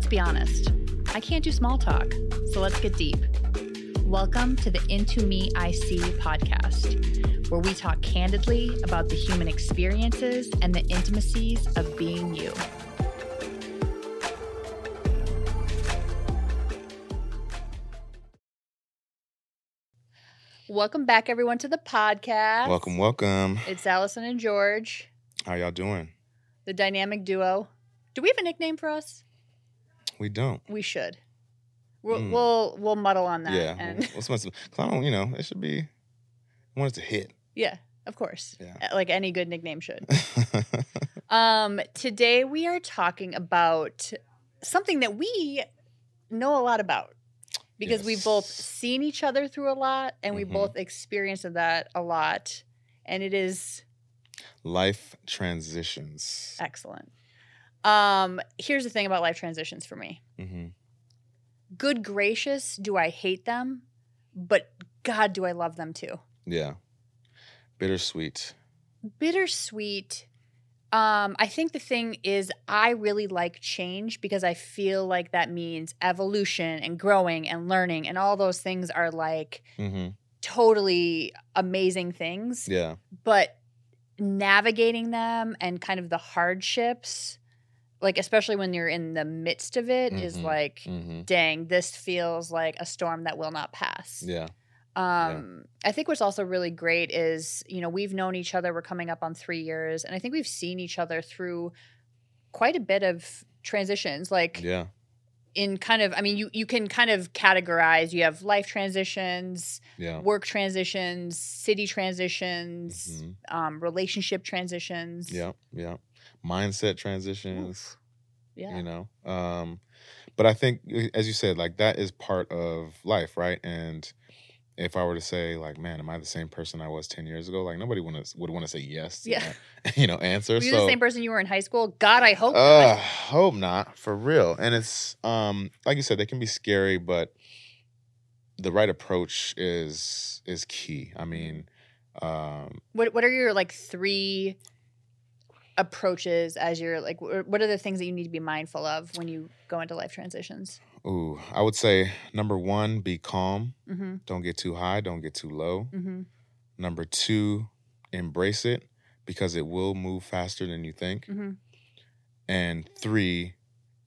let's be honest. I can't do small talk, so let's get deep. Welcome to the Into Me I See podcast, where we talk candidly about the human experiences and the intimacies of being you. Welcome back, everyone, to the podcast. Welcome, welcome. It's Allison and George, How y'all doing? the dynamic duo. Do we have a nickname for us? We don't. We should. We'll Mm. we'll, we'll muddle on that. yeah. And cause I don't, you know, it should be I want it to hit. yeah, of course. Yeah. Like any good nickname should. Um, today we are talking about something that we know a lot about because we've both seen each other through a lot and we Mhm. both experienced that a lot. And it is Life transitions. excellent. Um, here's the thing about life transitions for me. hmm Good gracious, do I hate them? But God, do I love them too. Yeah. Bittersweet. bittersweet um i think the thing is i really like change because i feel like that means evolution and growing and learning and all those things are like hmm totally amazing things Yeah. but navigating them and kind of the hardships like especially when you're in the midst of it, is Mhm. like hmm dang this feels like a storm that will not pass Yeah. um, I think what's also really great is, you know, we've known each other. We're coming up on three years, and I think we've seen each other through quite a bit of transitions. Like Yeah. in kind of, I mean, you you can kind of categorize. You have life transitions, Yeah. work transitions, city transitions, Mhm. um, relationship transitions. Yeah. Yeah. Mindset transitions. yeah, you know um but i think uh, as you said like that is part of life right and if i were to say like man am i the same person i was 10 years ago like nobody wanna, would want to say yes to Yeah. that, you know answer Were you so the same person you were in high school? God, I hope. uh not. hope not for real and it's um like you said they can be scary but the right approach is is key i mean um What What are your like three approaches as you're like? What are the things that you need to be mindful of when you go into life transitions? ooh i would say number one be calm Mm-hmm. don't get too high don't get too low Mm-hmm. Number two, embrace it because it will move faster than you think. Mm-hmm. And three,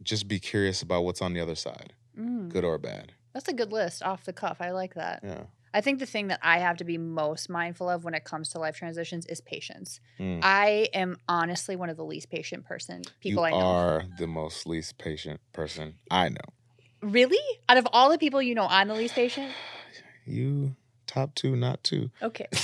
just be curious about what's on the other side, Mm. good or bad. That's a good list off the cuff. I like that. Yeah. I think the thing that I have to be most mindful of when it comes to life transitions is patience. Mm. I am honestly one of the least patient person people you I know. are the most least patient person I know. Really? Out of all the people you know, I'm the least patient. You top two, not two. Okay.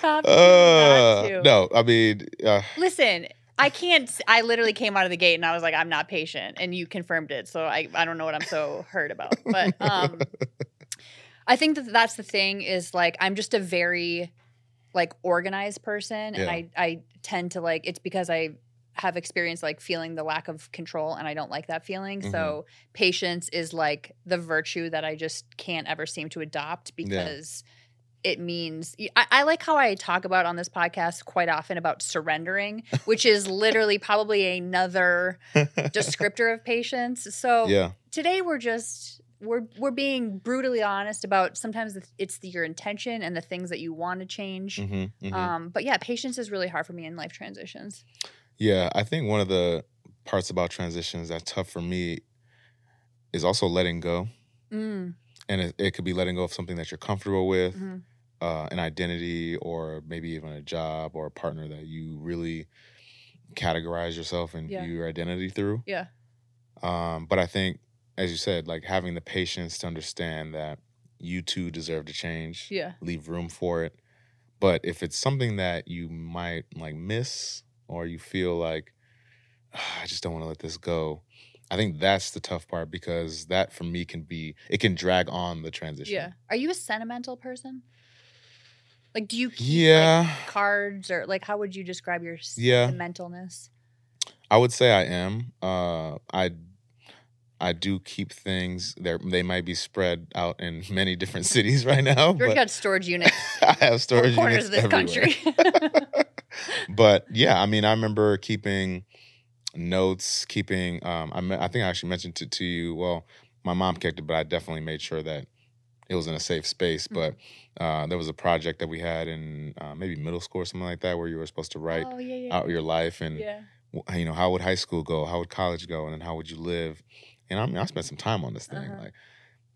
Top two, not Uh, two. no, I mean, uh, Listen, I can't. I literally came out of the gate and I was like, I'm not patient, and you confirmed it. So I, I don't know what I'm so hurt about, but um, I think that that's the thing is like I'm just a very like organized person, and Yeah. I I tend to like it's because I have experienced like feeling the lack of control and I don't like that feeling. Mm-hmm. So patience is like the virtue that I just can't ever seem to adopt because it means I, I like how I talk about on this podcast quite often about surrendering, which is literally probably another descriptor of patience. So yeah, today we're just we're we're being brutally honest about sometimes it's the, your intention and the things that you want to change. hmm hmm Um, but yeah, patience is really hard for me in life transitions. yeah. I think one of the parts about transitions that's tough for me is also letting go. Mm, and it, it could be letting go of something that you're comfortable with mhm. uh, an identity or maybe even a job or a partner that you really categorize yourself and Yeah. view your identity through Yeah. um, but i think as you said like having the patience to understand that you too deserve to change Yeah. leave room for it but if it's something that you might like miss or you feel like "Ah, i just don't want to let this go i think that's the tough part because that for me can be it can drag on the transition Yeah. Are you a sentimental person? Like, do you keep Yeah. like, cards or like how would you describe your Yeah. sentimentalness? I would say I am. Uh, I I do keep things. There, they might be spread out in many different cities right now. But got storage units I have storage corners units of this everywhere. country. but yeah, I mean, I remember keeping notes, keeping. Um, I, me- I think I actually mentioned it to you. Well, my mom kept it, but I definitely made sure that it was in a safe space. But uh, there was a project that we had in uh, maybe middle school or something like that, where you were supposed to write oh yeah, yeah, out your life and you know how would high school go, how would college go, and then how would you live. And I mean, I spent some time on this thing, Uh-huh. like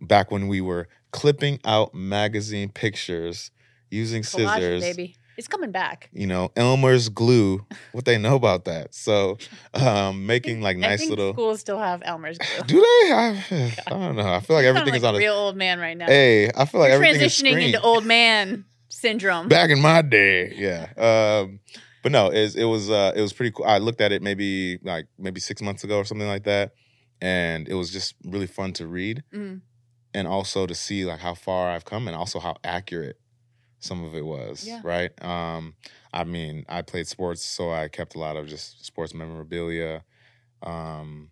back when we were clipping out magazine pictures using scissors baby. It's coming back. you know, Elmer's glue, what they know about that. So, um, making like I nice think little. schools still have Elmer's glue. Do they? I, I don't know. I feel like everything is on a a. real old man right now. Hey, I feel like You're everything is transitioning into old man syndrome. Back in my day, yeah. Um, but no, it, it was uh, it was pretty cool. I looked at it maybe like maybe six months ago or something like that, and it was just really fun to read Mhm. and also to see like how far I've come and also how accurate some of it was. Yeah. Right. Um, I mean, I played sports, so I kept a lot of just sports memorabilia. Um,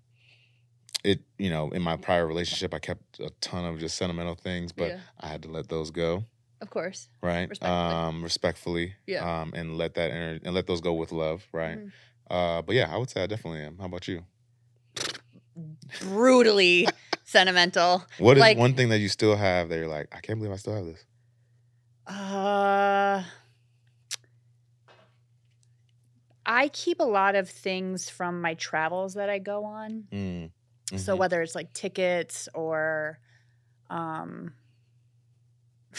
it, you know, in my prior relationship, I kept a ton of just sentimental things, but Yeah. I had to let those go. Of course. Right. Respectfully. Um, respectfully. Yeah. Um, and let that and let those go with love. Right. Mhm. Uh, but yeah, I would say I definitely am. How about you? Brutally sentimental. What is Like- one thing that you still have that you're like, I can't believe I still have this? Uh I keep a lot of things from my travels that I go on. Mm. So Mhm. whether it's like tickets or um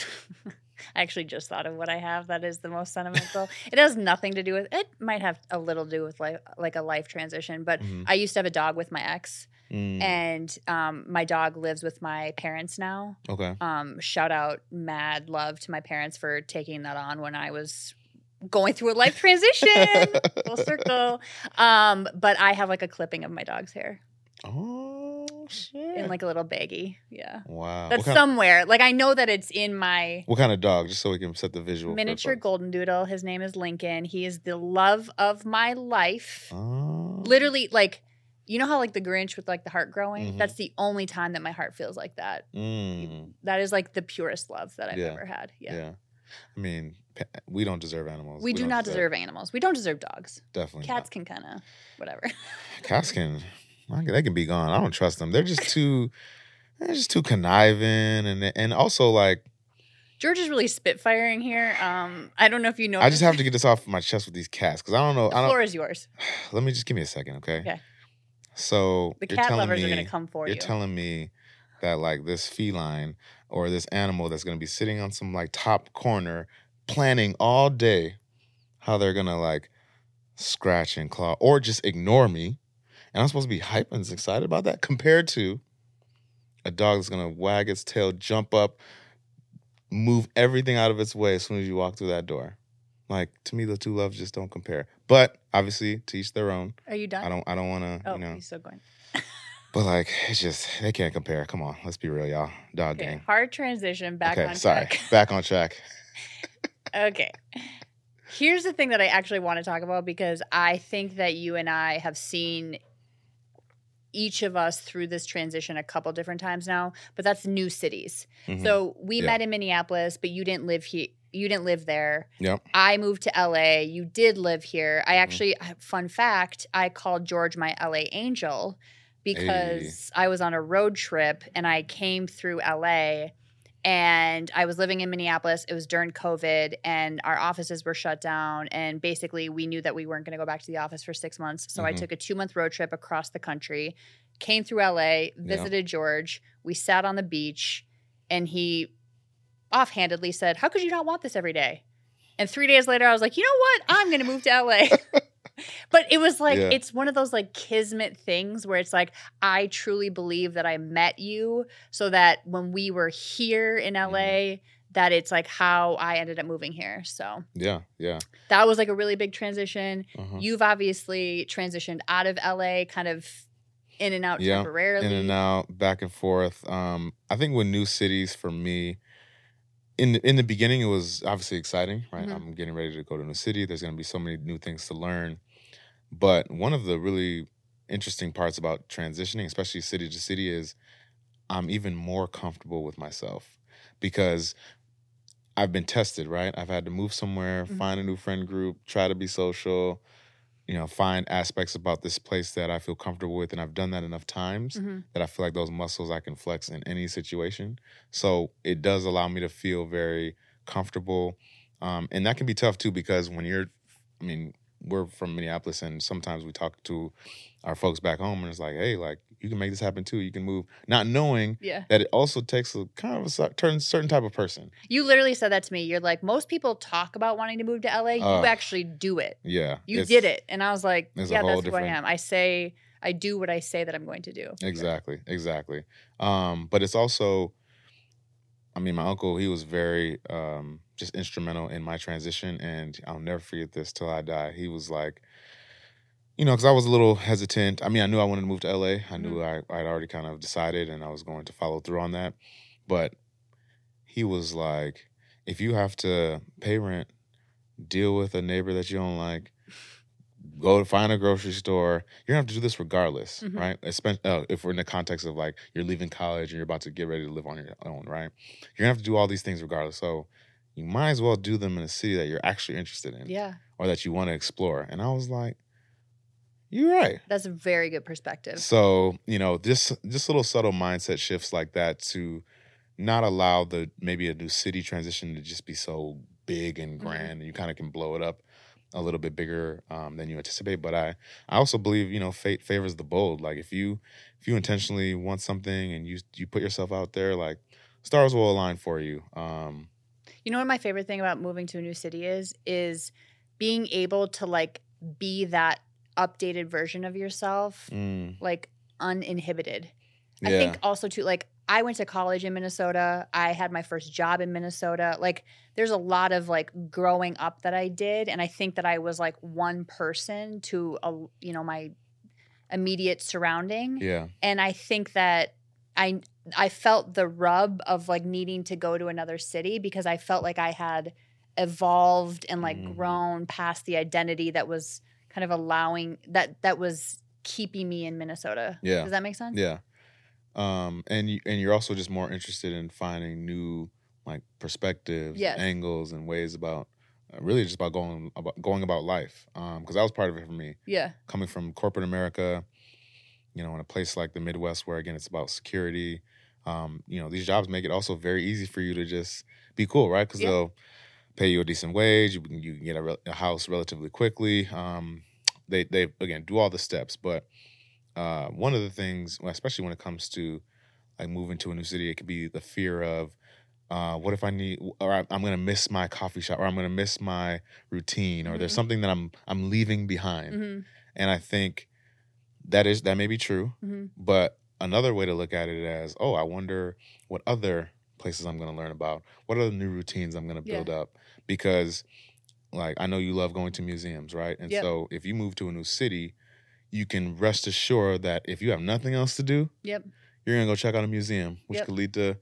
I actually just thought of what I have that is the most sentimental. it has nothing to do with it might have a little to do with like like a life transition, but Mhm. I used to have a dog with my ex Mm. and um my dog lives with my parents now. okay. Um shout out mad love to my parents for taking that on when I was going through a life transition. Full circle. Um but I have like a clipping of my dog's hair Oh shit! in like a little baggie. Yeah. wow. That's somewhere. Like I know that it's in my what kind of dog? Just so we can set the visual. miniature golden doodle. His name is Lincoln. He is the love of my life. Oh. Literally, like you know how like the Grinch with like the heart growing. Mhm. That's the only time that my heart feels like that. Mm, That is like the purest love that I've Yeah. ever had. yeah. Yeah. I mean, we don't deserve animals. We, do don't not deserve animals. We don't deserve dogs. Definitely. Cats can kind of whatever. Cats can. Can- They can be gone. I don't trust them. They're just too. They're just too conniving, and and also like George is really spitfiring here. Um, I don't know if you know. I just have to get this off my chest with these cats because I don't know. The I don't. floor is yours. Let me just give me a second, okay? Okay. So The you're cat telling lovers me, are going to come for You're you. telling me that like this feline or this animal that's gonna be sitting on some like top corner, planning all day how they're gonna like scratch and claw or just ignore me, and I'm supposed to be hype and excited about that compared to a dog that's gonna wag its tail, jump up, move everything out of its way as soon as you walk through that door. Like to me, the two loves just don't compare. But obviously, to each their own. are you done? I don't. I don't want to. oh, you know. he's still going. But like, it's just they can't compare. Come on, let's be real, y'all. Dog Okay, gang. hard transition back okay, on sorry. track. Back on track. okay. Here's the thing that I actually want to talk about because I think that you and I have seen each of us through this transition a couple different times now, but that's new cities. Mhm. So we Yeah. met in Minneapolis, but you didn't live here. You didn't live there. Yep. I moved to LA. You did live here. I Mhm. actually, fun fact, I called George my LA angel because I was on a road trip and I came through LA and I was living in Minneapolis. It was during COVID and our offices were shut down. And basically, we knew that we weren't going to go back to the office for six months. So I Mhm. took a two month road trip across the country, came through LA, visited George. We sat on the beach and he offhandedly said, How could you not want this every day? And three days later, I was like, You know what? I'm going to move to LA. but it was like, Yeah. it's one of those like kismet things where it's like, I truly believe that I met you so that when we were here in Mm-hmm. LA, that it's like how I ended up moving here. So Yeah, yeah. that was like a really big transition. Uh-huh. You've obviously transitioned out of LA, kind of in and out Yeah, temporarily. In and out, back and forth. Um, I think with new cities for me, in the, in the beginning, it was obviously exciting, right? Mhm. I'm getting ready to go to a new city. There's going to be so many new things to learn. But one of the really interesting parts about transitioning, especially city to city, is I'm even more comfortable with myself because I've been tested, right? I've had to move somewhere, Mhm. find a new friend group, try to be social, you know, find aspects about this place that I feel comfortable with. And I've done that enough times Mhm. that I feel like those muscles I can flex in any situation. So it does allow me to feel very comfortable. Um, and that can be tough too because when you're, I mean, we're from Minneapolis and sometimes we talk to our folks back home and it's like, hey, like you can make this happen too. You can move, not knowing Yeah. that it also takes a kind of a certain certain type of person. You literally said that to me. You're like, most people talk about wanting to move to LA. You Ugh. actually do it. Yeah, You did it. And I was like, yeah, that's who I am. I say, I do what I say that I'm going to do. Exactly, exactly. Um, but it's also, I mean, my uncle, he was very um, just instrumental in my transition, and I'll never forget this till I die. He was like, you know, because I was a little hesitant. I mean, I knew I wanted to move to LA. I knew I I'd already kind of decided, and I was going to follow through on that. But he was like, if you have to pay rent, deal with a neighbor that you don't like, go to find a grocery store. You're gonna have to do this regardless, Mhm. right? Espe- uh, if we're in the context of like you're leaving college and you're about to get ready to live on your own, right? You're gonna have to do all these things regardless. So you might as well do them in a city that you're actually interested in Yeah. or that you want to explore. And I was like, you're right. That's a very good perspective. So, you know, just just little subtle mindset shifts like that to not allow the maybe a new city transition to just be so big and Mhm. grand and you kind of can blow it up a little bit bigger um, than you anticipate. But I I also believe, you know, fate favors the bold. Like if you if you intentionally want something and you you put yourself out there, like stars will align for you. Um, You know what my favorite thing about moving to a new city is is being able to like be that updated version of yourself, mm, like uninhibited. I think also too like I went to college in Minnesota. I had my first job in Minnesota. Like there's a lot of like growing up that I did and I think that I was like one person to a, you know my immediate surrounding yeah. and I think that I I felt the rub of like needing to go to another city because I felt like I had evolved and like Mhm. grown past the identity that was kind of allowing that that was keeping me in Minnesota. Yeah. Does that make sense? Yeah. Um, and you and you're also just more interested in finding new like perspectives, Yes. angles, and ways about uh, really just about going about going about life. Um, because that was part of it for me Yeah. coming from corporate America. You know, in a place like the Midwest, where again it's about security. Um, you know, these jobs make it also very easy for you to just be cool, right? Because Yeah. they'll pay you a decent wage. You can, you can get a, rel- a house relatively quickly. Um, they they again do all the steps, but uh, one of the things, especially when it comes to like moving to a new city, it could be the fear of uh, what if I need, or I- I'm gonna miss my coffee shop, or I'm gonna miss my routine, or there's Mhm. something that I'm I'm leaving behind. hmm And I think that is that may be true, hmm but another way to look at it as, oh, I wonder what other places I'm going to learn about, what other new routines I'm going to Yeah. build up, because like I know you love going to museums, right? And Yep. so if you move to a new city, you can rest assured that if you have nothing else to do, Yep. you're gonna go check out a museum, which Yep. could lead to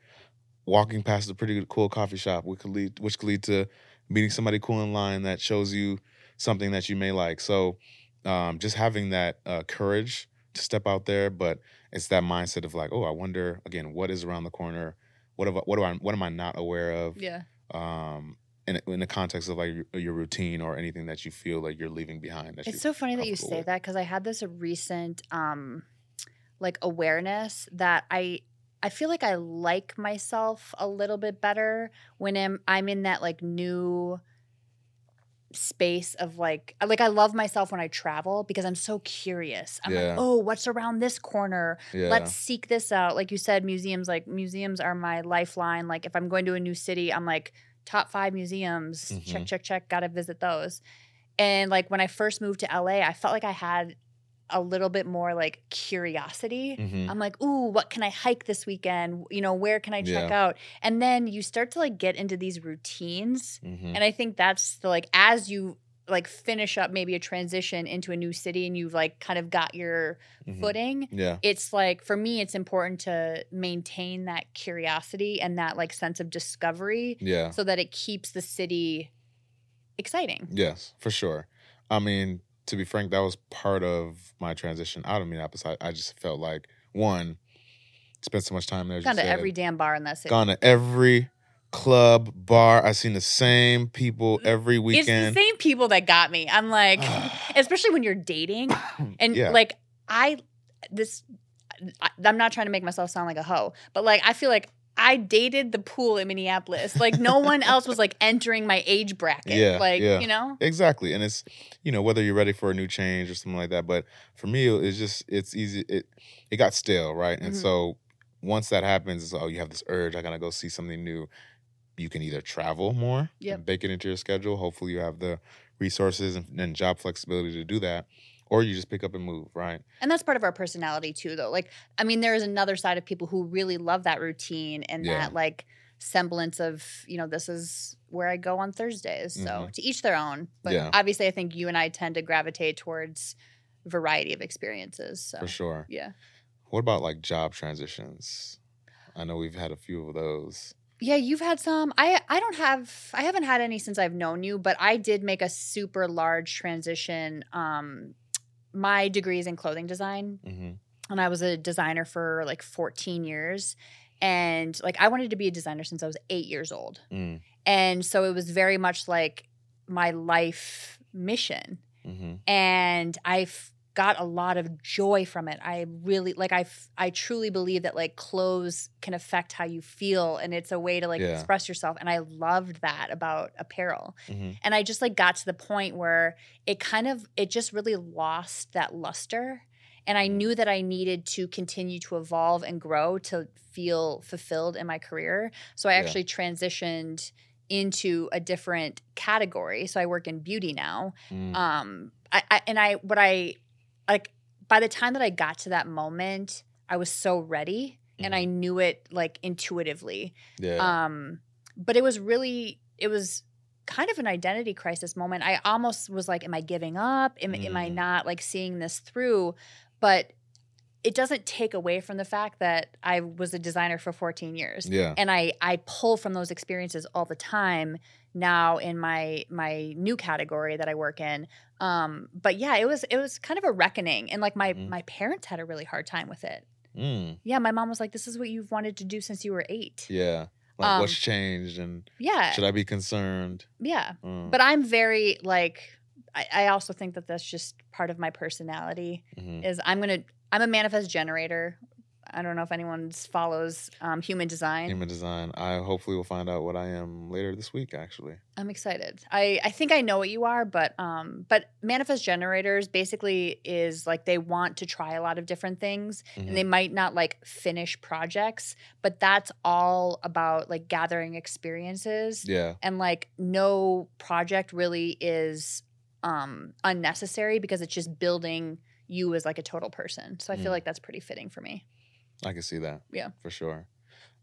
walking past a pretty cool coffee shop, which could lead, which could lead to meeting somebody cool in line that shows you something that you may like. So, um, just having that uh, courage to step out there, but it's that mindset of like, oh, I wonder again, what is around the corner? What have, I- what do I what am I not aware of? Yeah. Um, in, in the context of like your, your routine or anything that you feel like you're leaving behind. It's so funny that you say with. that because I had this recent um like awareness that I I feel like I like myself a little bit better when I'm I'm in that like new space of like like I love myself when I travel because I'm so curious. I'm Yeah. like, "Oh, what's around this corner? yeah, Let's seek this out." Like you said museums like museums are my lifeline. Like if I'm going to a new city, I'm like top 5 museums. Check Mhm. check check, got to visit those. And like when I first moved to LA, I felt like I had a little bit more like curiosity. Mhm. I'm like, ooh, what can I hike this weekend? You know, where can I check Yeah. out? And then you start to like get into these routines. Mhm. And I think that's the like as you like finish up maybe a transition into a new city and you've like kind of got your Mhm. footing, yeah, it's like for me it's important to maintain that curiosity and that like sense of discovery yeah. so that it keeps the city exciting. Yes, for sure. I mean, to be frank, that was part of my transition out of Minneapolis. I, I just felt like one, spent so much time there. Gone to said, every damn bar in that city. gone to every club, bar. I've seen the same people every It's weekend. the same people that got me. I'm like, especially when you're dating and Yeah. like I this I, I'm not trying to make myself sound like a hoe, but like I feel like I dated the pool in Minneapolis. Like no one else was like entering my age bracket. Yeah, like yeah. you know. Exactly. And it's, you know, whether you're ready for a new change or something like that. But for me, it's just, it's easy. It, it got stale, right? And Mhm. so once that happens, it's, oh, you have this urge, I gotta go see something new. You can either travel more Yep. and bake it into your schedule. Hopefully you have the resources and, and job flexibility to do that. Or you just pick up and move, right? And that's part of our personality too, though. Like, I mean, there is another side of people who really love that routine and Yeah. that like semblance of, you know, this is where I go on Thursdays. So Mhm. to each their own. But Yeah. obviously, I think you and I tend to gravitate towards variety of experiences. So For sure. yeah, What about like job transitions? I know we've had a few of those. Yeah. You've had some. I I don't have. I haven't had any since I've known you, but I did make a super large transition. Um, my degree is in clothing design. hmm and I was a designer for like 14 years. And like I wanted to be a designer since I was eight years old. Mm. And so it was very much like my life mission. hmm And I've got a lot of joy from it. I really like I f- I truly believe that like clothes can affect how you feel and it's a way to like Yeah. express yourself and I loved that about apparel. hmm And I just like got to the point where it kind of it just really lost that luster. And I knew that I needed to continue to evolve and grow to feel fulfilled in my career. So I Yeah. actually transitioned into a different category. So I work in beauty now. Mm. Um I, I and I what I like by the time that I got to that moment, I was so ready and I knew it like intuitively yeah. um but it was really it was kind of an identity crisis moment i almost was like am i giving up am, am i Mm. not like seeing this through but it doesn't take away from the fact that i was a designer for 14 years yeah. and i i pull from those experiences all the time now in my my new category that i work in um but yeah it was it was kind of a reckoning and like my Mhm. my parents had a really hard time with it Mm. yeah my mom was like this is what you've wanted to do since you were eight Yeah. Like Um, what's changed and yeah should I be concerned? yeah Mm. but i'm very like I, I also think that that's just part of my personality Mhm. is i'm gonna i'm a manifest generator i don't know if anyone follows um, human design Human design. I hopefully will find out what I am later this week. Actually. i'm excited i i think i know what you are but um but manifest generators basically is like they want to try a lot of different things Mhm. and they might not like finish projects but that's all about like gathering experiences Yeah. and like no project really is um unnecessary because it's just building you as like a total person so i feel Mm. like that's pretty fitting for me I can see that. Yeah. For sure.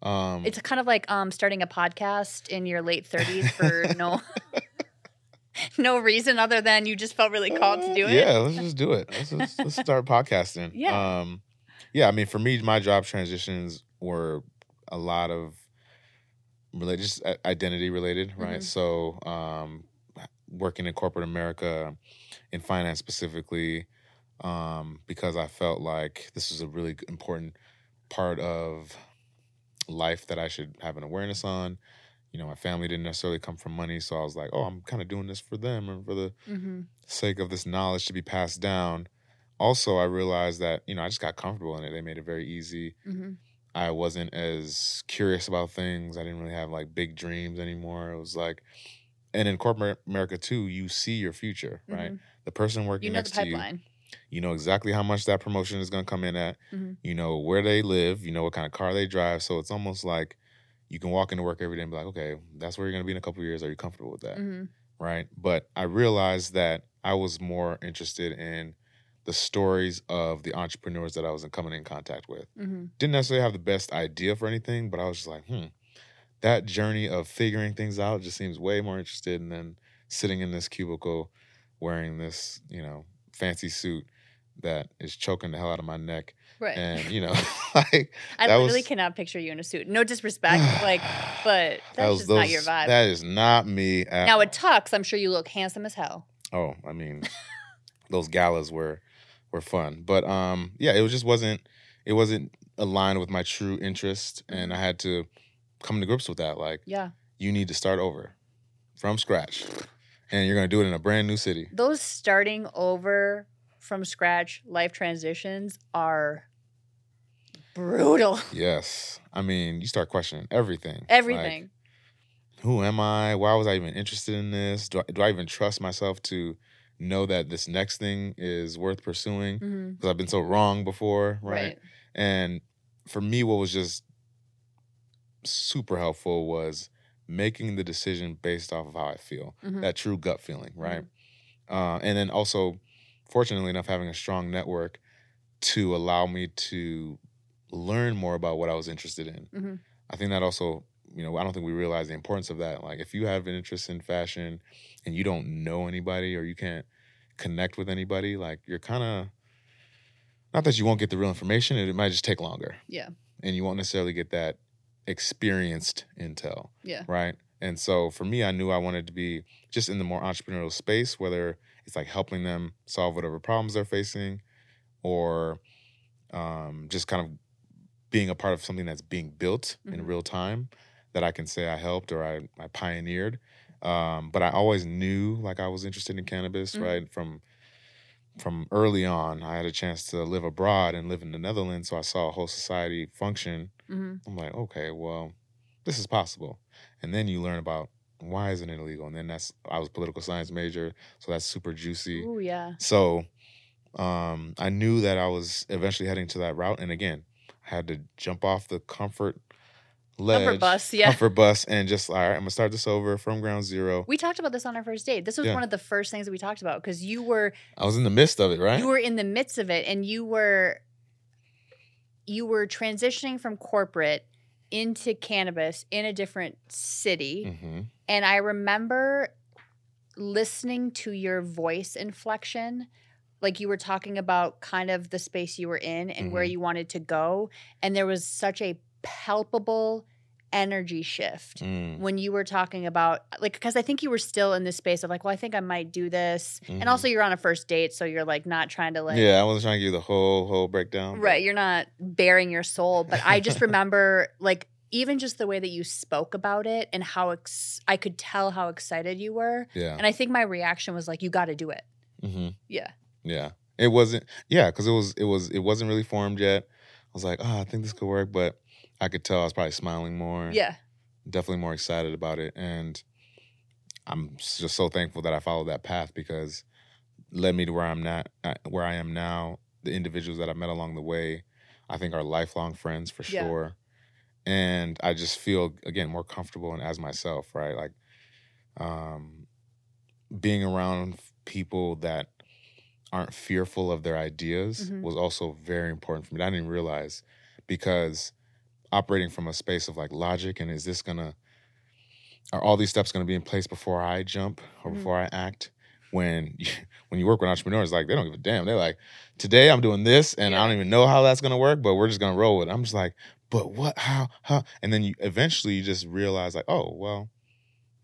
Um. it's kind of like um starting a podcast in your late 30s for no no reason other than you just felt really called to do it Yeah. Let's just do it. Let's just, let's start podcasting. Yeah. Um. Yeah. I mean, for me, my job transitions were a lot of religious identity related, right? Mhm. So, um, working in corporate America, in finance specifically, um, because I felt like this was a really important part of life that I should have an awareness on. You know, my family didn't necessarily come from money, so I was like, oh, I'm kind of doing this for them and for the mm-hmm. sake of this knowledge to be passed down. Also, I realized that, you know, I just got comfortable in it. They made it very easy. Mm-hmm. I wasn't as curious about things. I didn't really have like big dreams anymore. It was like, and in corporate America too, you see your future, right? The person working Mm-hmm. you know the next to you, pipeline you know exactly how much that promotion is going to come in at. Mhm. You know where they live. You know what kind of car they drive. So it's almost like you can walk into work every day and be like, okay, that's where you're going to be in a couple of years. Are you comfortable with that? hmm right? But I realized that I was more interested in the stories of the entrepreneurs that I was coming in contact with. hmm Didn't necessarily have the best idea for anything, but I was just like, hmm, that journey of figuring things out just seems way more interesting than sitting in this cubicle wearing this, you know, fancy suit that is choking the hell out of my neck. right And, you know, like i literally was- cannot picture you in a suit no disrespect like but that's that was just those, not your vibe That is not me at now a tux i'm sure you look handsome as hell Oh, I mean, those galas were were fun, but um, yeah, it was just wasn't it wasn't aligned with my true interest, and I had to come to grips with that. Like, yeah you need to start over from scratch. And you're going to do it in a brand new city. Those starting over from scratch life transitions are brutal. Yes. I mean, you start questioning everything. Like, Everything. who am I? Why was I even interested in this? Do I, do I even trust myself to know that this next thing is worth pursuing? Mm-hmm. Because I've been so wrong before, right? Right. And for me, what was just super helpful was making the decision based off of how I feel, Mhm. that true gut feeling, right? Uh, and then also, fortunately enough, having a strong network to allow me to learn more about what I was interested in. Mhm. I think that also, you know, I don't think we realize the importance of that. Like, if you have an interest in fashion and you don't know anybody or you can't connect with anybody, like, you're kind of not that you won't get the real information, it might just take longer Yeah. and you won't necessarily get that experienced intel, Yeah. right? And so for me, I knew I wanted to be just in the more entrepreneurial space, whether it's like helping them solve whatever problems they're facing or um, just kind of being a part of something that's being built in Mhm. real time that I can say I helped or I, I pioneered. Um, but I always knew like I was interested in cannabis, Mhm. right? From from early on, I had a chance to live abroad and live in the Netherlands, so I saw a whole society function. hmm I'm like, okay, well, this is possible. And then you learn about why isn't it illegal? And then that's I was a political science major, so that's super juicy. Ooh, yeah. So um, I knew that I was eventually heading to that route. And again, I had to jump off the comfort ledge, Comfort bus, yeah. comfort bus, and just all right, I'm gonna start this over from ground zero. We talked about this on our first date. This was Yeah. one of the first things that we talked about because you were I was in the midst of it, right? you were in the midst of it and you were you were transitioning from corporate into cannabis in a different city hmm and i remember listening to your voice inflection like you were talking about kind of the space you were in and where Mhm. you wanted to go and there was such a palpable energy shift Mm, when you were talking about like because i think you were still in this space of like well i think i might do this Mhm. and also you're on a first date so you're like not trying to like yeah, I wasn't trying to give you the whole whole breakdown. right you're not bearing your soul but i just remember like even just the way that you spoke about it and how ex- i could tell how excited you were Yeah. and i think my reaction was like you got to do it hmm yeah Yeah. It wasn't yeah, because it was it was it wasn't really formed yet. I was like, oh, I think this could work, but I could tell I was probably smiling more. yeah Definitely more excited about it. And I'm just so thankful that I followed that path because led me to where I'm not uh, where I am now. The individuals that I met along the way, I think are lifelong friends for Yeah. sure. And I just feel again more comfortable and as myself, right? Like um being around people that aren't fearful of their ideas Mhm. was also very important for me. I didn't realize because operating from a space of like logic and is this gonna are all these steps gonna be in place before I jump or Mhm. before I act? When you, when you work with entrepreneurs, like they don't give a damn. They're like, today I'm doing this, and I don't even know how that's gonna work, but we're just gonna roll with it. I'm just like, but what? How? How? And then you eventually you just realize, like, oh well,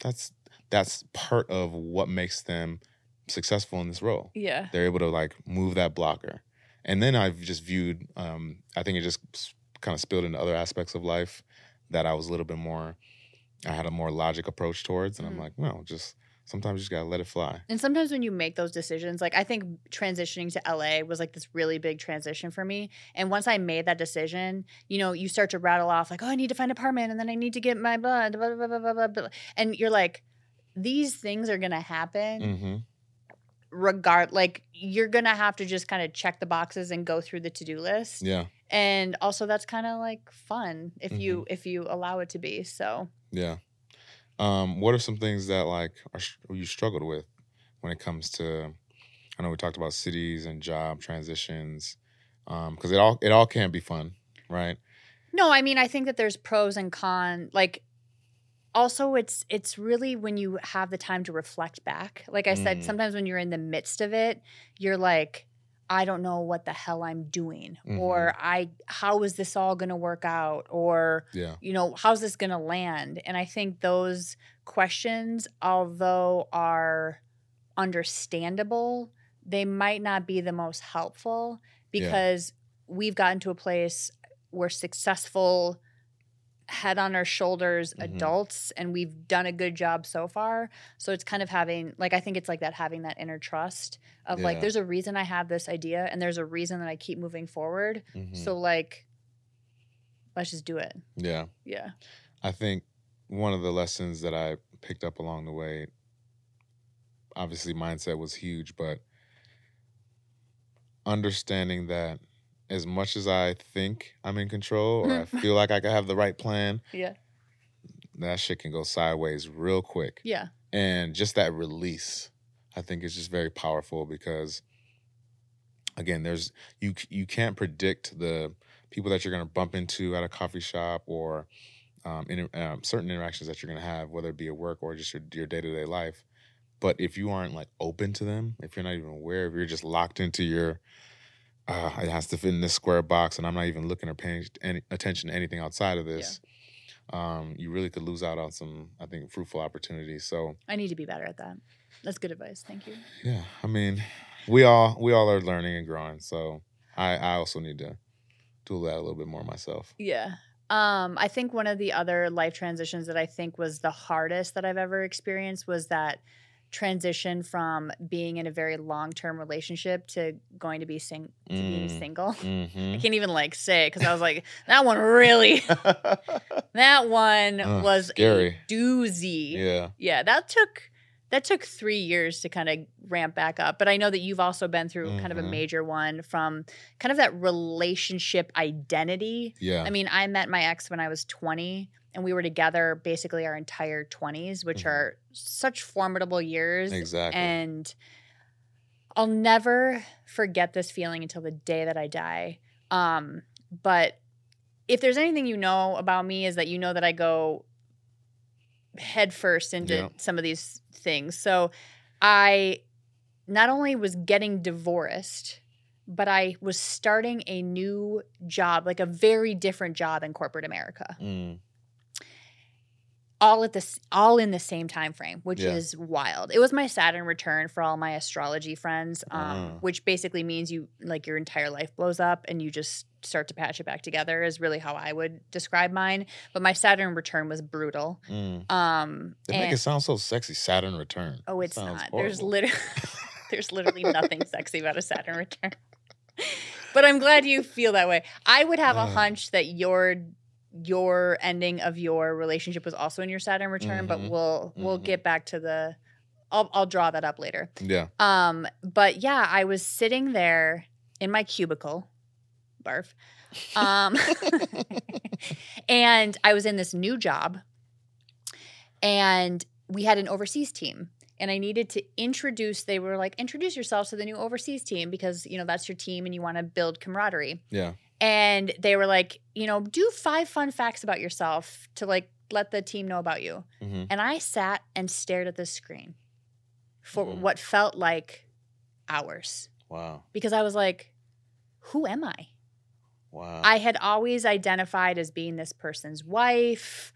that's that's part of what makes them successful in this role yeah they're able to like move that blocker and then i've just viewed um i think it just kind of spilled into other aspects of life that i was a little bit more i had a more logic approach towards and Mhm. i'm like well just sometimes you just gotta let it fly and sometimes when you make those decisions like i think transitioning to la was like this really big transition for me and once i made that decision you know you start to rattle off like oh i need to find an apartment and then i need to get my blah blah blah blah blah, blah, and you're like these things are gonna happen mm-hmm. regard like you're gonna have to just kind of check the boxes and go through the to-do list yeah and also that's kind of like fun if you if you allow it to be so. Yeah. Um what are some things that like are, you struggled with when it comes to i know we talked about cities and job transitions um because it all it all can't be fun right? No i mean i think that there's pros and cons like also it's it's really when you have the time to reflect back. Like i said Mm. sometimes when you're in the midst of it you're like i don't know what the hell i'm doing or mm-hmm. i how is this all going to work out or yeah you know, how's this going to land? And I think those questions, although are understandable, they might not be the most helpful Yeah. because we've gotten to a place where successful head on our shoulders Mhm. adults and we've done a good job so far so it's kind of having like i think it's like that having that inner trust of like there's a reason i have this idea and there's a reason that i keep moving forward Mhm. so like let's just do it yeah. yeah I think one of the lessons that I picked up along the way, obviously mindset was huge, but understanding that as much as I think I'm in control or I feel like I can have the right plan, yeah that shit can go sideways real quick. yeah And just that release, I think is just very powerful because again, there's you you can't predict the people that you're going to bump into at a coffee shop or um, inter- um, certain interactions that you're going to have, whether it be at work or just your your day to day life. But if you aren't like open to them, if you're not even aware, if you're just locked into your, uh, it has to fit in this square box, and I'm not even looking or paying any attention to anything outside of this, um, you really could lose out on some, I think, fruitful opportunities. So i need to be better at that that's good advice thank you yeah, I mean, we all we all are learning and growing. So I I also need to do that a little bit more myself. Yeah. Um, I think one of the other life transitions that I think was the hardest that I've ever experienced was that transition from being in a very long term relationship to going to be sing to being Mm. single. I Mm-hmm. can't even like say because I was like, that one really, that one Ugh, was scary. a doozy. yeah. Yeah, that took that took three years to kind of ramp back up. But I know that you've also been through kind of a Mhm. major one from kind of that relationship identity. Yeah. I mean, I met my ex when I was 20 and we were together basically our entire 20s, which Mhm. are such formidable years. exactly. And I'll never forget this feeling until the day that I die. Um, but if there's anything you know about me is that you know that I go headfirst into Yeah. some of these things. So I not only was getting divorced, but I was starting a new job, like a very different job in corporate America Mm, all at this all in the same time frame which Yeah. is wild it was my saturn return for all my astrology friends um, Ah. which basically means you like your entire life blows up and you just start to patch it back together is really how i would describe mine but my saturn return was brutal mm. um They make it sound so sexy. Saturn return. oh it's not there's literally there's literally nothing sexy about a saturn return but i'm glad you feel that way i would have a hunch that your your ending of your relationship was also in your saturn return but Mhm. we'll we'll Mhm. get back to the I'll, I'll draw that up later Yeah. um but yeah i was sitting there in my cubicle barf um and i was in this new job and we had an overseas team and i needed to introduce they were like introduce yourself to the new overseas team because you know that's your team and you want to build camaraderie Yeah. And they were like you know do five fun facts about yourself to like let the team know about you hmm and i sat and stared at the screen for Mm. what felt like hours Wow. because i was like who am i Wow. I had always identified as being this person's wife.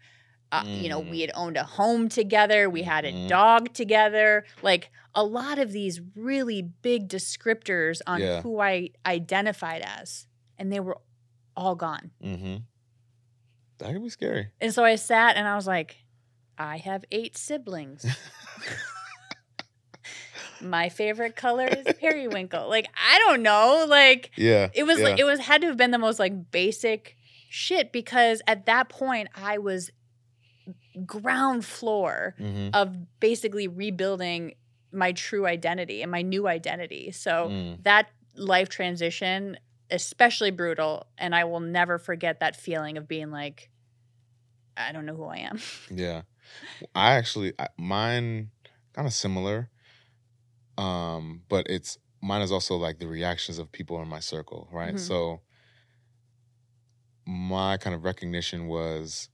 Uh, You know, Mm. we had owned a home together, we had a Mhm. dog together. Like a lot of these really big descriptors on Yeah. who I identified as, and they were all gone. mm-hmm. That could be scary. And so I sat and I was like, I have eight siblings. My favorite color is periwinkle. Like, I don't know. Like, Yeah. it was yeah. like it was had to have been the most like basic shit because at that point I was ground floor Mhm. of basically rebuilding my true identity and my new identity. So Mm. that life transition especially brutal and I will never forget that feeling of being like I don't know who I am. Yeah. I actually I, mine kind of similar. Um, but it's mine is also like the reactions of people in my circle, right? Mhm. So my kind of recognition was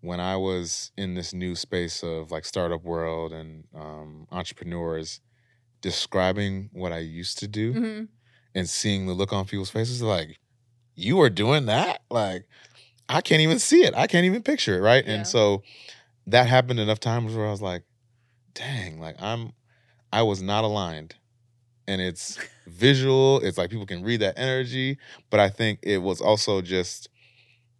when I was in this new space of like startup world and um, entrepreneurs describing what I used to do Mhm. And seeing the look on people's faces like you are doing that like i can't even see it i can't even picture it right Yeah. and so that happened enough times where i was like dang like i'm i was not aligned and it's visual it's like people can read that energy but i think it was also just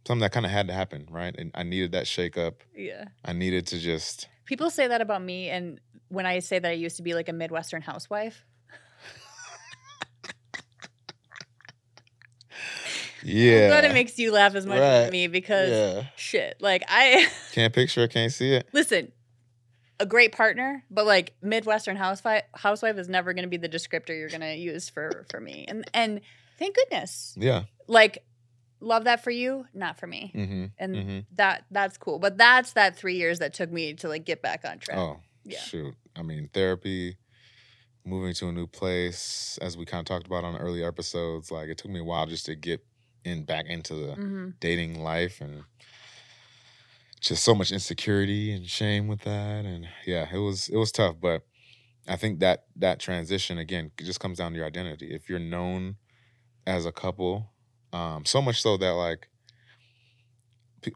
something that kind of had to happen, right? And I needed that shake up. Yeah. I needed to just People say that about me, and when I say that I used to be like a Midwestern housewife, yeah. I'm glad it makes you laugh as much as me because yeah. shit. Like I Can't picture it, can't see it. listen, a great partner, but like Midwestern housewife housewife is never going to be the descriptor you're going to use for for me. And and thank goodness. Yeah. Like love that for you, not for me. Mm-hmm. And Mm-hmm. that that's cool. But that's that 3 years that took me to like get back on track. Oh, Yeah. shoot. I mean, therapy, moving to a new place, as we kind of talked about on earlier episodes, like it took me a while just to get in back into the Mhm. dating life and just so much insecurity and shame with that and yeah it was it was tough but i think that that transition again just comes down to your identity if you're known as a couple um so much so that like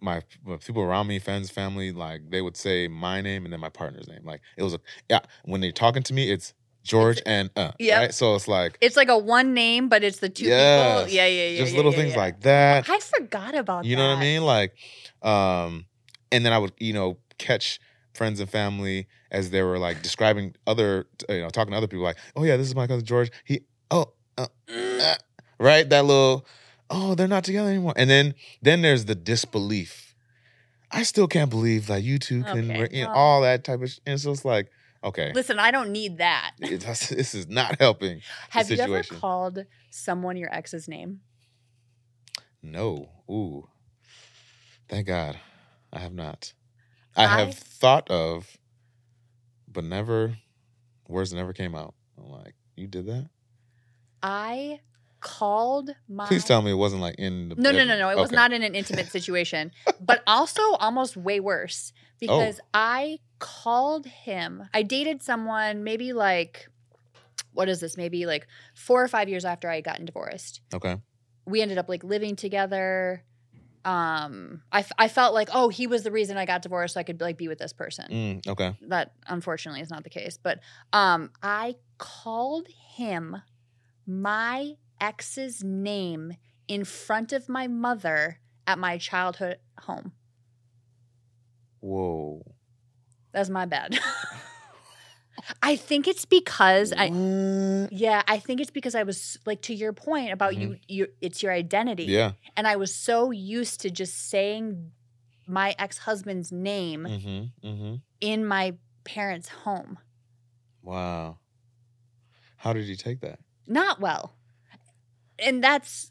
my my people around me friends family like they would say my name and then my partner's name like it was a yeah when they're talking to me it's george and uh Yep. right so it's like It's like a one name, but it's the two Yes. people. Yeah, yeah, yeah. just yeah, little yeah, things yeah. like that I forgot about that. you that. know what I mean? Like, um, and then I would, you know, catch friends and family as they were like describing other, you know, talking to other people, like, oh yeah, this is my cousin George. He, oh, uh, uh, right, that little, oh, they're not together anymore. And then, then there's the disbelief. I still can't believe that you two can, Okay, you know, all that type of. Sh- and so it's like, okay, Listen, I don't need that. this is not helping. Have you ever called someone your ex's name? No, ooh, thank God, I have not. I have thought of, but never. Words never came out. I'm like, you did that? I called my. Please tell me it wasn't like in the. No, no, no, no. It was not in an intimate situation, but also almost way worse because Oh. I called him. I dated someone maybe like, what is this? Maybe like four or five years after I had gotten divorced. Okay. we ended up like living together. Um, I, f- I felt like, oh, he was the reason I got divorced. So I could like be with this person. Mm, okay. That unfortunately is not the case. But um, I called him my ex's name in front of my mother at my childhood home. Whoa. That's my bad. I think it's because I. What? Yeah, I think it's because I was like to your point about you. You, it's your identity. Yeah. and I was so used to just saying my ex-husband's name Mm-hmm. Mm-hmm. in my parents' home. Wow. How did you take that? Not well. And that's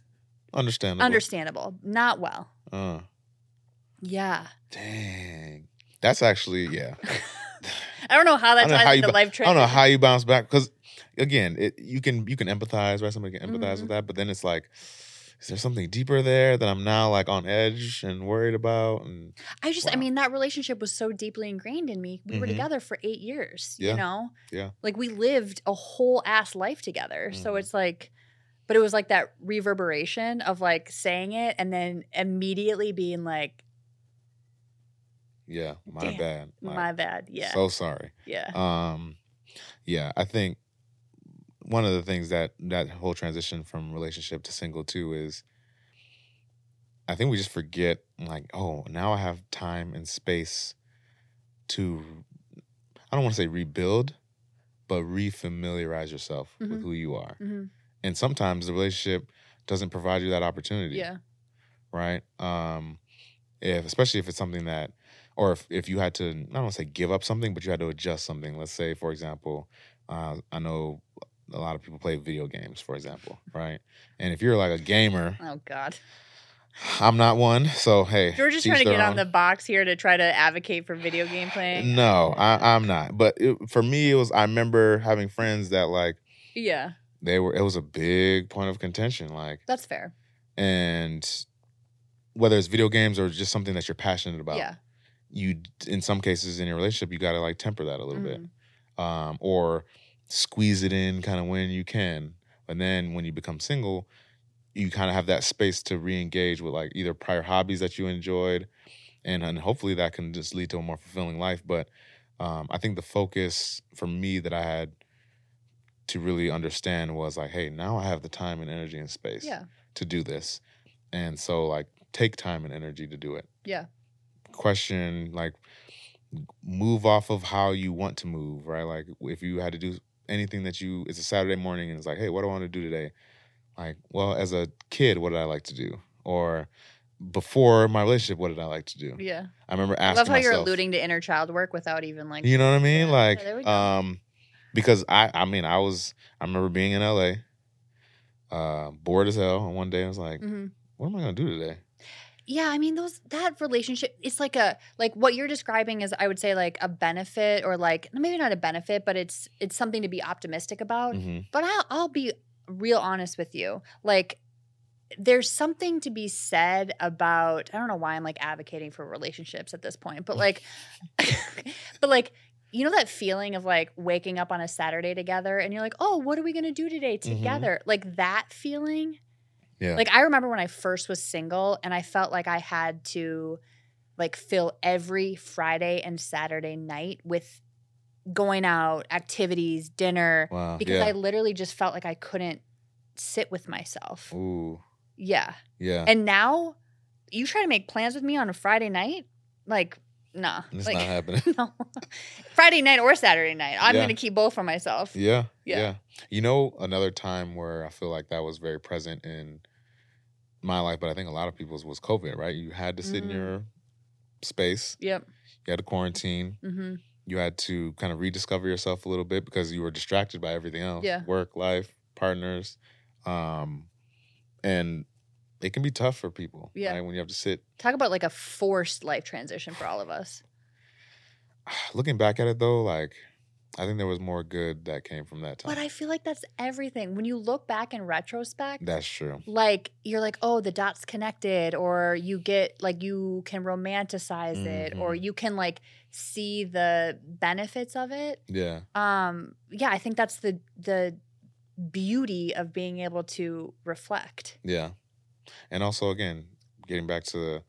Understandable. understandable. Not well. Uh, Yeah. dang. That's actually yeah. I don't know how that I don't know ties how you into life I don't know how you bounce back because again, it you can you can empathize, right? Somebody can empathize Mhm. with that, but then it's like, is there something deeper there that I'm now like on edge and worried about? And I just, I mean, that relationship was so deeply ingrained in me. We were Mhm. together for eight years, Yeah. you know? Yeah. Like we lived a whole ass life together. So Mhm. it's like, but it was like that reverberation of like saying it and then immediately being like, yeah, my Damn, bad. Like, my bad. Yeah. So sorry. yeah. Um, yeah, I think one of the things that that whole transition from relationship to single too is I think we just forget like, oh, now I have time and space to I don't want to say rebuild, but refamiliarize yourself with Mhm. who you are. hmm And sometimes the relationship doesn't provide you that opportunity Yeah. right? Um, if especially if it's something that, or if, if you had to, I don't want to say give up something, but you had to adjust something. Let's say, for example, uh, I know a lot of people play video games, for example, right? And if you're like a gamer, Oh God. I'm not one, so hey, is teach trying to get on own. the box here to try to advocate for video game playing. No, I, I'm not. But it, for me, it was. I remember having friends that like Yeah, they were. It was a big point of contention, like, that's fair. and whether it's video games or just something that you're passionate about. Yeah. you in some cases in your relationship you got to like temper that a little bit Mhm. um or squeeze it in kind of when you can And then when you become single you kind of have that space to re-engage with like either prior hobbies that you enjoyed and and hopefully that can just lead to a more fulfilling life but um i think the focus for me that i had to really understand was like hey now i have the time and energy and space Yeah. to do this and so like take time and energy to do it. Yeah. Question like move off of how you want to move, right? Like if you had to do anything that you it's a Saturday morning and it's like, hey, what do I want to do today? Like, well, as a kid, what did I like to do? Or before my relationship, what did I like to do? Yeah. I remember I asking love how you're alluding to inner child work without even like You know what I mean? Yeah. Like, Yeah, there we go. um, because I, I mean, I was, I remember being in LA, uh, bored as hell. And one day I was like, Mhm. what am I gonna do today? Yeah, I mean those that relationship it's like a like what you're describing is I would say like a benefit or like maybe not a benefit, but it's it's something to be optimistic about. Mhm. But I'll I'll be real honest with you. Like there's something to be said about I don't know why I'm like advocating for relationships at this point, but like but like you know that feeling of like waking up on a Saturday together and you're like, "Oh, what are we going to do today Mhm. together?" Like that feeling Yeah. like I remember when I first was single and I felt like I had to like fill every Friday and Saturday night with going out, activities, dinner wow. because yeah. I literally just felt like I couldn't sit with myself. Ooh. Yeah. Yeah. And now you try to make plans with me on a Friday night? Like nah. it's like not happening. no. Friday night or Saturday night. I'm Yeah. going to keep both for myself. yeah. Yeah. Yeah. You know, another time where I feel like that was very present in my life, but I think a lot of people's was COVID, right? You had to sit in Mhm. your space. Yep. You had to quarantine. Mhm. you had to kind of rediscover yourself a little bit because you were distracted by everything else Yeah. work life partners um and it can be tough for people Yeah. right? when you have to sit Talk about like a forced life transition for all of us. looking back at it though like i think there was more good that came from that time But I feel like that's everything. When you look back in retrospect, that's true like you're like, oh, the dots connected, or you get like you can romanticize it, or Mhm. you can like see the benefits of it. yeah Um, yeah, I think that's the the beauty of being able to reflect. yeah and also again getting back to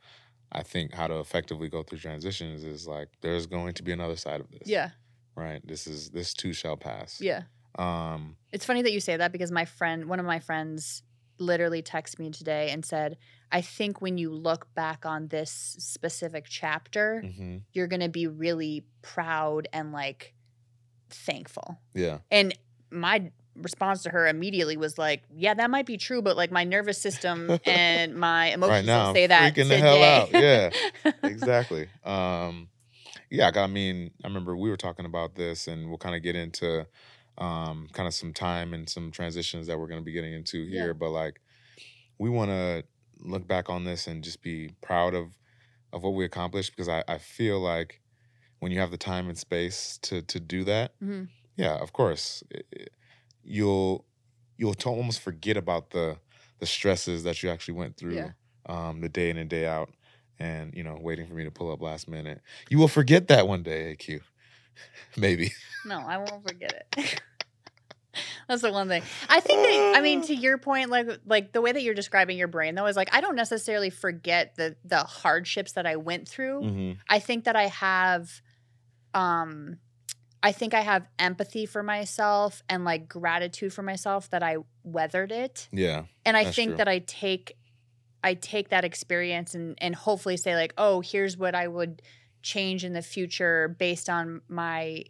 i think how to effectively go through transitions is like there's going to be another side of this. Yeah, right? This is this too shall pass. Yeah. um It's funny that you say that because my friend, one of my friends, literally texted me today and said, "I think when you look back on this specific chapter, mhm, you're going to be really proud and like thankful." yeah. And my response to her immediately was like, "Yeah, that might be true, but like my nervous system and my emotions right now, don't I'm say that freaking today." the hell out. Yeah. exactly. Um, yeah, I mean, I remember we were talking about this, and we'll kind of get into um, kind of some time and some transitions that we're going to be getting into here. Yeah. But like, we want to look back on this and just be proud of of what we accomplished because I, I feel like when you have the time and space to to do that, Mhm. yeah, of course, i- i- you'll you'll to almost forget about the the stresses that you actually went through Yeah. um, the day in and day out, and you know, waiting for me to pull up last minute. You will forget that one day, AQ. Maybe. No, I won't forget it. That's the one thing. I think that I mean to your point, like like the way that you're describing your brain though is like I don't necessarily forget the the hardships that I went through. Mm-hmm. I think that I have um I think I have empathy for myself and like gratitude for myself that I weathered it. Yeah. And I think true. that I take I take that experience and and hopefully say like, "Oh, here's what I would change in the future based on my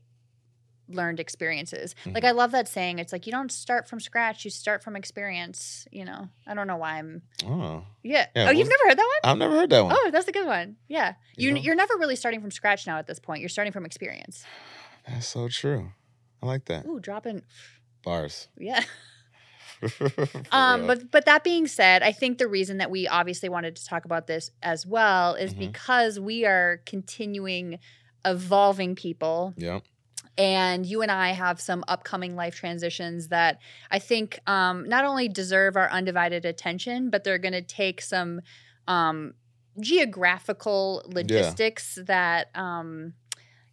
learned experiences." Like Mhm. I love that saying. It's like you don't start from scratch, you start from experience, you know. I don't know why I'm Oh, Yeah. Yeah, oh, you've never heard that one? I've never heard that one. Oh, that's a good one. Yeah. You You, know? you're never really starting from scratch now at this point. You're starting from experience. That's so true. I like that. Ooh, dropping Bars. yeah. Um, but but that being said, I think the reason that we obviously wanted to talk about this as well is Mhm. because we are continuing evolving people, Yep. and you and I have some upcoming life transitions that I think um, not only deserve our undivided attention, but they're going to take some um, geographical logistics that. Um,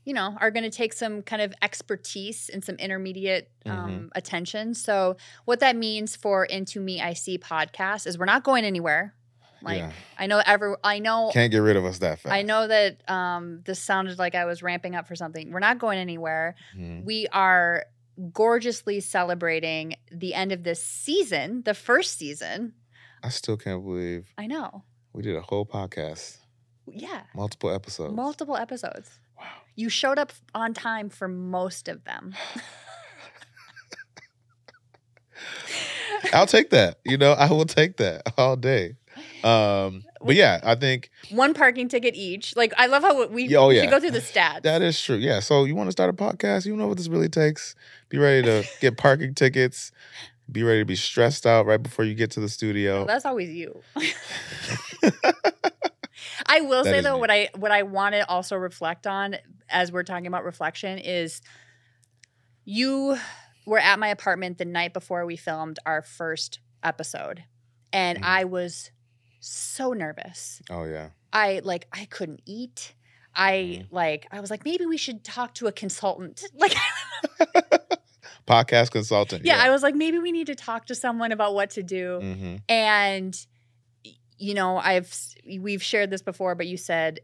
you know, are going to take some kind of expertise and some intermediate um, attention. So, what that means for Into Me I See podcast is we're not going anywhere. Like yeah. I know every I know Can't get rid of us that fast. I know that um, this sounded like I was ramping up for something. We're not going anywhere. Mhm. We are gorgeously celebrating the end of this season, the first season. I still can't believe I know. We did a whole podcast, Yeah, multiple episodes. multiple episodes. Wow. You showed up on time for most of them. I'll take that. You know, I will take that all day. Um, but yeah, I think One parking ticket each. Like I love how we, oh, yeah. should go through the stats. that is true. Yeah. So you want to start a podcast? You know what this really takes. Be ready to get parking tickets. Be ready to be stressed out right before you get to the studio. Well, that's always you. I will That say though, me. what I what I want to also reflect on as we're talking about reflection is you were at my apartment the night before we filmed our first episode, and Mhm. I was so nervous. oh yeah. I like I couldn't eat. I Mhm. like I was like maybe we should talk to a consultant. Like Podcast consultant. yeah, I was like maybe we need to talk to someone about what to do. hmm And you know, I've we've shared this before, but you said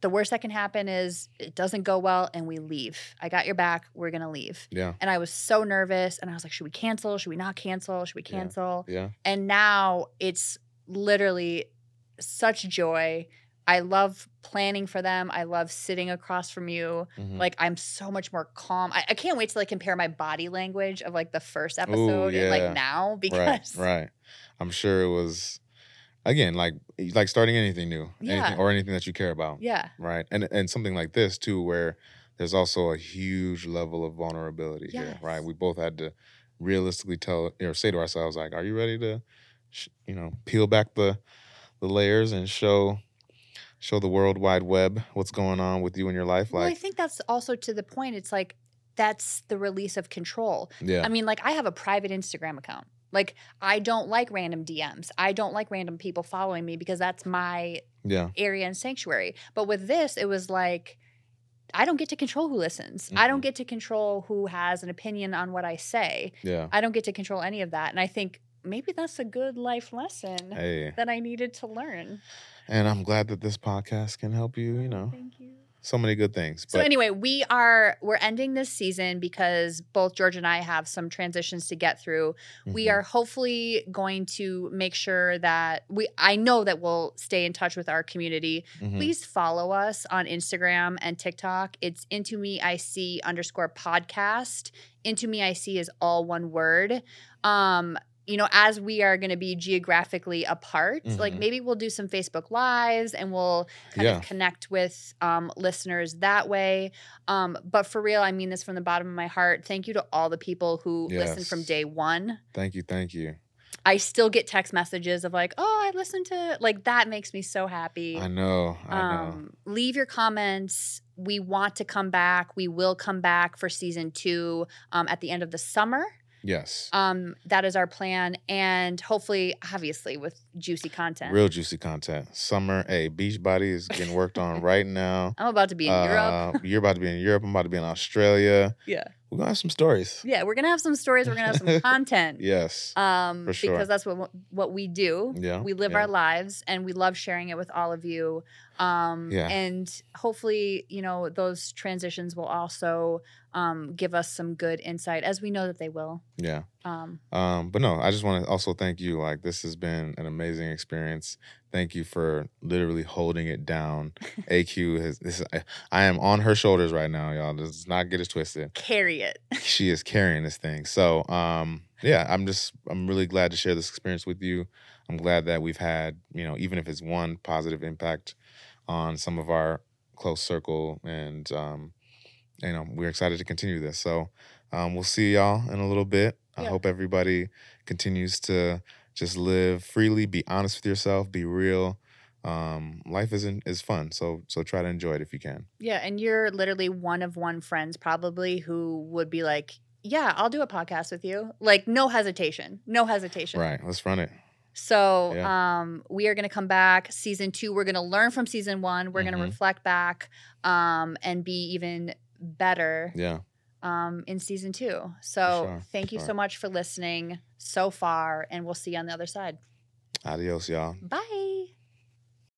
the worst that can happen is it doesn't go well and we leave. I got your back. We're to leave. Yeah. And I was so nervous and I was like, should we cancel? Should we not cancel? Should we cancel? Yeah. And now it's literally such joy. I love planning for them. I love sitting across from you. Mhm. Like I'm so much more calm. I, I can't wait to like compare my body language of like the first episode and yeah. like now because right. Right. I'm sure it was again like like starting anything new, Yeah. anything or anything that you care about. yeah, right and and something like this too where there's also a huge level of vulnerability here right we both had to realistically tell or say to ourselves like are you ready to sh- you know peel back the the layers and show show the world wide web what's going on with you in your life well, I think that's also to the point. It's like that's the release of control. yeah I mean, like I have a private Instagram account. Like I don't like random DMs. I don't like random people following me because that's my yeah area and sanctuary. But with this, it was like I don't get to control who listens. I don't Mhm. get to control who has an opinion on what I say. yeah I don't get to control any of that. And I think maybe that's a good life lesson hey that I needed to learn. and i'm glad that this podcast can help you you know Thank you. So many good things So anyway, we are we're ending this season because both George and I have some transitions to get through. We Mhm. are hopefully going to make sure that we I know that we'll stay in touch with our community. Mhm. Please follow us on Instagram and TikTok. It's into me I see underscore podcast. Into me I see is all one word. Um you know, as we are going to be geographically apart, like Mhm. maybe we'll do some Facebook lives and we'll kind Yeah. of connect with um, listeners that way. Um, but for real, I mean this from the bottom of my heart. Thank you to all the people who listen from day one. thank you thank you I still get text messages of like, "Oh, I listened to like that makes me so happy." i know i know Um, leave your comments. We want to come back. We will come back for season two um, at the end of the summer. Yes Um, that is our plan, and hopefully, obviously, with juicy content. Real juicy content. Summer, a hey, Beachbody is getting worked on right now. I'm about to be in Europe. Uh, You're about to be in Europe. I'm about to be in Australia. Yeah, We're gonna have some stories. yeah. We're gonna have some stories. We're gonna have some content. Yes. um, For sure. because that's what what we do. Yeah. We live yeah. our lives, and we love sharing it with all of you. Um, Yeah. And hopefully, you know, those transitions will also um, give us some good insight, as we know that they will. Yeah. Um, Um, but no, I just want to also thank you. Like this has been an amazing experience. Thank you for literally holding it down. AQ has this. I, I am on her shoulders right now, y'all. Does not get it twisted. carry it. she is carrying this thing. So, um, yeah, I'm just I'm really glad to share this experience with you. I'm glad that we've had, you know, even if it's one positive impact on some of our close circle, and um, you know, we're excited to continue this. So, um, we'll see y'all in a little bit. I Yeah. hope everybody continues to just live freely, be honest with yourself, be real. Um, life isn't is fun, so so try to enjoy it if you can. Yeah, and you're literally one of one friends probably who would be like, "Yeah, I'll do a podcast with you." Like no hesitation. No hesitation. Right, let's run it. So Yeah. um, we are going to come back season two. We're going to learn from season one. We're going Mhm. to reflect back um, and be even better Yeah. Um, in season two. So sure, thank you sure. so much for listening so far, and we'll see you on the other side. Adios, y'all. Bye.